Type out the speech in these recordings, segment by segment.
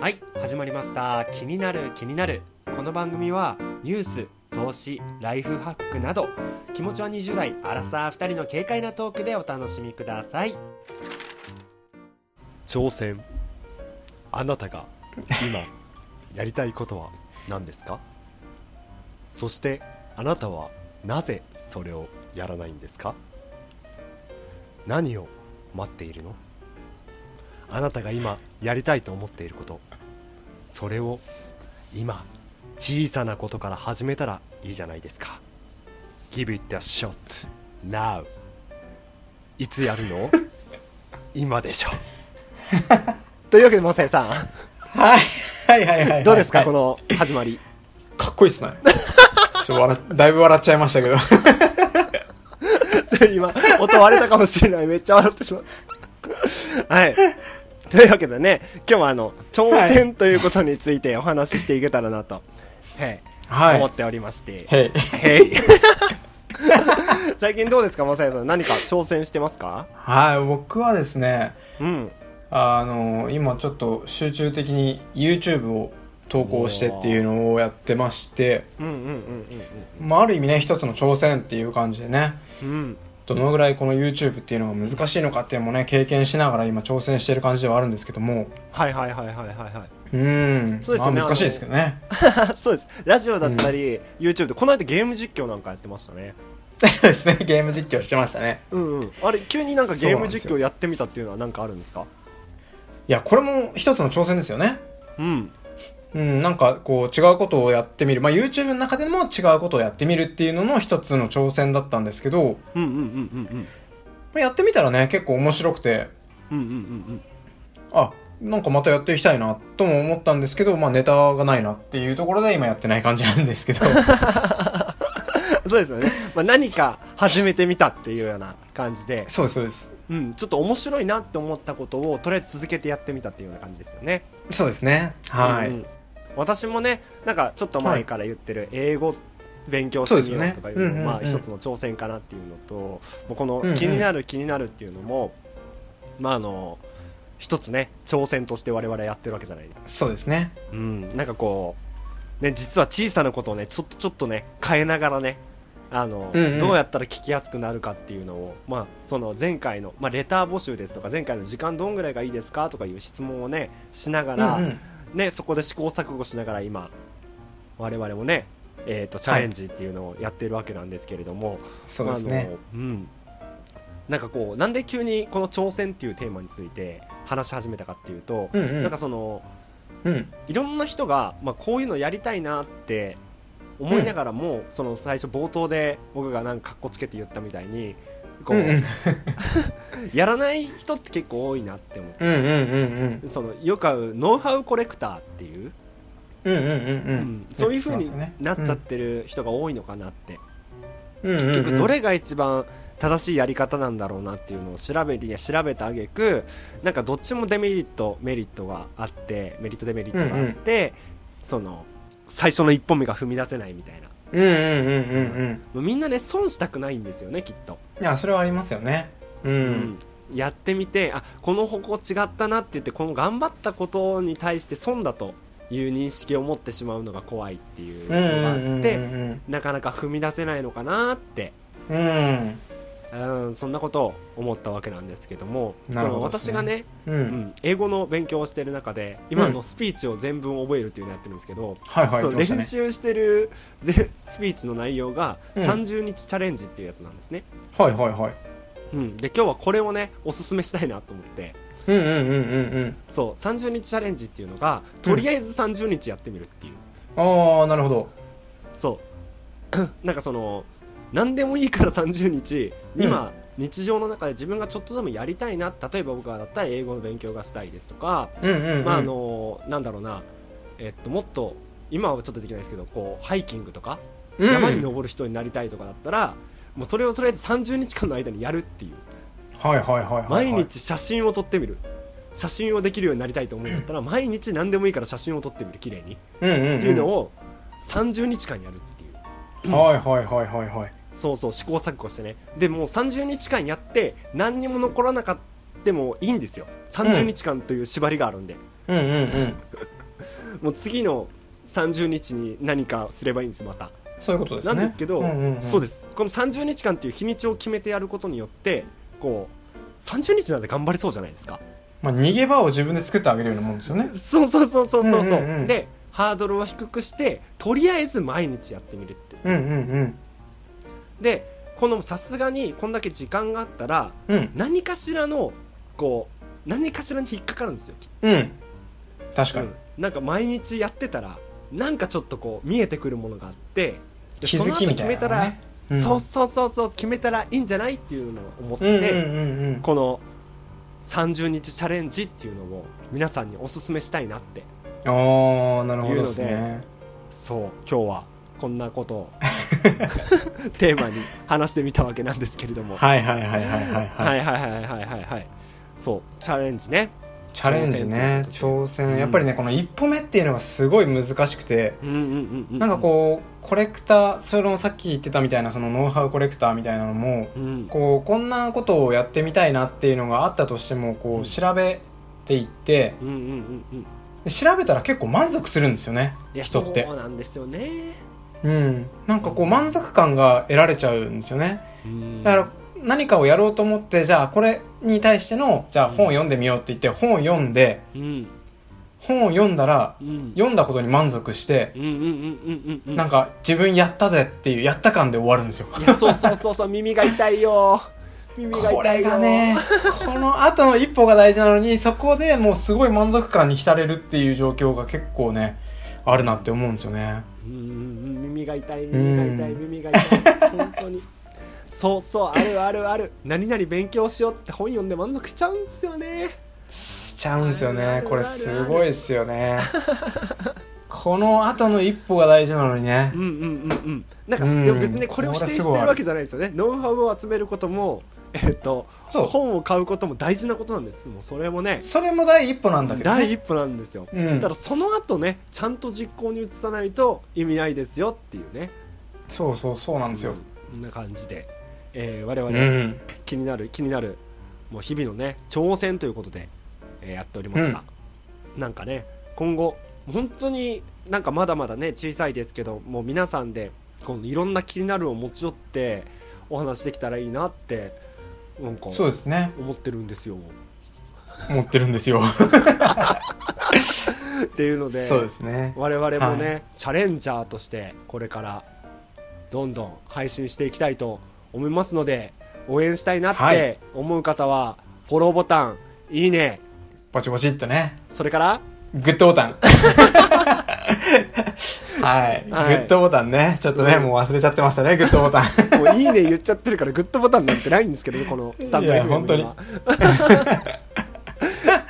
はい始まりました。気になる気になる。この番組はニュース投資ライフハックなど気持ちは20代アラサー2人の軽快なトークでお楽しみください。挑戦。あなたが今 やりたいことは何ですか？そしてあなたはなぜそれをやらないんですか？何を待っているの？あなたが今やりたいと思っていることそれを今小さなことから始めたらいいじゃないですか。Give it a shot now いつやるの？今でしょ。というわけでマサヤさん。はい。はいはいはいはい。どうですか、はいこの始まり？かっこいいっすね。ちょっと笑っだいぶ笑っちゃいましたけど。ちょ今音割れたかもしれない。めっちゃ笑ってしまうはい というわけでね今日はあの挑戦ということについてお話ししていけたらなと、はい。はい。思っておりまして。へい。最近どうですかマサヤさん。何か挑戦してますか？はい、僕はですね、うん。あの、今ちょっと集中的に YouTube を投稿してっていうのをやってまして、うんうんうんまあ、ある意味ね、一つの挑戦っていう感じでね、うんうんどのぐらいこの YouTube っていうのが難しいのかっていうのもね、経験しながら今挑戦してる感じではあるんですけども、はいはいはいはいはいはうーん、そうですよね。まあ難しいですけどね。い そうです。ラジオだったり、YouTube でこの間ゲーム実況なんかやってましたね。そうですね、ゲーム実況してましたね。うんうん。あれ急になんかゲーム実況やってみたっていうのは何かあるんですか？いや、これも一つの挑戦ですよね。うんうん、なんかこう違うことをやってみる。まあ YouTube の中でも違うことをやってみるっていうのの一つの挑戦だったんですけど、うんうんうんうんまあやってみたらね、結構面白くて、うんうんうんうんあ、なんかまたやっていきたいなとも思ったんですけど、まあネタがないなっていうところで今やってない感じなんですけど。そうですよね、まあ、何か始めてみたっていうような感じで、そうです、そうです。うん、ちょっと面白いなって思ったことをとりあえず続けてやってみたっていうような感じですよねそうですね。はい。うんうん私もねなんかちょっと前から言ってる英語勉強してみようとかいうのも、ね。まあ一つの挑戦かなっていうのともうこの気になる気になるっていうのも、まああの一つね挑戦として我々やってるわけじゃない。そうですね。うん、なんかこう、ね、実は小さなことをね、ちょっとちょっとね、変えながらね、あの、うんうん。どうやったら聞きやすくなるかっていうのを、まあ、その前回の、まあ、レター募集ですとか、前回の時間どんぐらいがいいですかとかいう質問をね、しながら、うんうんね、そこで試行錯誤しながら今、我々もね、えっ、と、チャレンジっていうのをやってるわけなんですけれども、そうですね。うん。なんかこう、なんで急にこの挑戦っていうテーマについて話し始めたかっていうと、うんうんなんかその、うん。いろんな人が、まあ、こういうのやりたいなって思いながらも、その最初冒頭で僕がなんかかっこつけて言ったみたいにこう、うんうん。やらない人って結構多いなって思って、うんうんうんうん。そのよく会うノウハウコレクターっていう、うんうんうんううん。ん。そういう風によく聞きますよねなっちゃってる人が多いのかなって、うんうんうん。結局どれが一番正しいやり方なんだろうなっていうのを調べには調べたあげくなんかどっちもデメリットメリットがあってメリットデメリットがあって、その最初の一歩目が踏み出せないみたいなうんうんうんうんうん。みんなね損したくないんですよねきっと、いや、それはありますよね。う。うんやってみてあこの方向違ったなって言ってこの頑張ったことに対して損だという認識を持ってしまうのが怖いっていううんのがあって、うんなかなか踏み出せないのかなってうん。うん、そんなことを思ったわけなんですけどもなるほどその私がね、う。うんん、英語の勉強をしている中で今のスピーチを全文覚えるっていうのをやってるんですけど、練習してるぜスピーチの内容がうん30日チャレンジっていうやつなんですね、はいはいはい。うん、で今日はこれをねおすすめしたいなと思ってうんうんうんうんうん。そう30日チャレンジっていうのがとりあえず30日やってみるっていう、ああ、なるほど。そう なんかその何でもいいから30日うん今、日常の中で自分がちょっとでもやりたいな例えば僕がだったら英語の勉強がしたいですとか、うんうんうん。まああのなんだろうなえっともっと今はちょっとできないですけどこうハイキングとか、うん山に登る人になりたいとかだったらもうそれをとりあえず30日間の間にやるっていうはいはいはいはいはい。毎日写真を撮ってみる写真をできるようになりたいと思うんだったら毎日何でもいいから写真を撮ってみる綺麗にうんうんうん。っていうのを30日間やるっていうはいはいはいはいはい。そうそう試行錯誤してね。でもう30日間やって何にも残らなかったもいいんですよ。30日間という縛りがあるんで、うん。うんうん もう次の30日に何かすればいいんですまた。そういうことですね。なんですけど、うんうんうん。そうです。この30日間っていう日にちを決めてやることによってこう30日なんて頑張れそうじゃないですか。まあ、逃げ場を自分で作ってあげるようなもんですよね。そうそうそうそうそうそう,、うんうんうん。でハードルを低くしてとりあえず毎日やってみるってうんうんでこのさすがにこんだけ時間があったらうん。うん何かしらのこう何かしらに引っかかるんですよ、うん。確かに、うん。なんか毎日やってたらなんかちょっとこう見えてくるものがあってで気づきみたいな、決めたら、うん。そうそうそうそう決めたらいいんじゃないっていうのを思って、この30日チャレンジっていうのを皆さんにおすすめしたいなってああなるほどですね。そう今日はこんなことを テーマに話してみたわけなんですけれども。はいはいはいはいはいはい、はいはいはいはいはいはい。そう。チャレンジね。チャレンジね。挑挑戦うんやっぱりねこの一歩目っていうのがすごい難しくて。なんかこうコレクターそのさっき言ってたみたいなそのノウハウコレクターみたいなのもこうこんなことをやってみたいなっていうのがあったとしてもこう調べていって調べたら結構満足するんですよね人って。そうなんですよねうん。なんかこう満足感が得られちゃうんですよね。うん。だから何かをやろうと思ってじゃあこれに対してのじゃあ本を読んでみようって言って本を読んでうん。本を読んだらうん。読んだことに満足してなんか自分やったぜっていうやった感で終わるんですよ。そうそうそうそう 耳が痛いよ。耳が痛いよ。これがねこの後の一歩が大事なのにそこでもうすごい満足感に浸れるっていう状況が結構ねあるなって思うんですよね。うんうんうん耳が痛い耳が痛いうん。耳が痛い。本当に。そうそうあるあるある。何々勉強しようっつって本読んで満足しちゃうんですよね。しちゃうんですよね。これすごいですよね。この後の一歩が大事なのにね。うんうんうんうん。なんか、うん。でも別にこれを否定してるわけじゃないですよね。ノウハウを集めることもえっと本を買うことも大事なことなんです。もうそれもねそれも第一歩なんだけど、ね、第一歩なんですよ、うん。ただその後ねちゃんと実行に移さないと意味ないですよっていうね。そうそうそうなんですよ、こんな感じで、えー我々、うん。気になる気になるもう日々のね挑戦ということで、えーやっておりますが、なんかね今後本当になんかまだまだね小さいですけどもう皆さんでこのいろんな気になるを持ち寄ってお話できたらいいなってなんかそうですね。思ってるんですよ。持ってるんですよ。っていうのでそうですね。我々もね、はチャレンジャーとしてこれからどんどん配信していきたいと思いますので応援したいなはい。って思う方はフォローボタンいいね。ポチポチっとね。それからグッドボタン はい、はい。グッドボタンね。ちょっとね、うん。もう忘れちゃってましたねグッドボタン。もういいね言っちゃってるからグッドボタンなんてないんですけどね このスタンド FM 本当に。は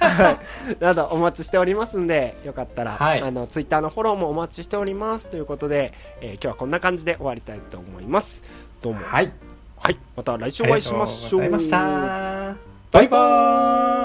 はい。などお待ちしておりますんでよかったら、はい。あのツイッターのフォローもお待ちしております。ということで、えー今日はこんな感じで終わりたいと思います。どうも。はい。はい。また来週お会いしましょうございました。バイバーイ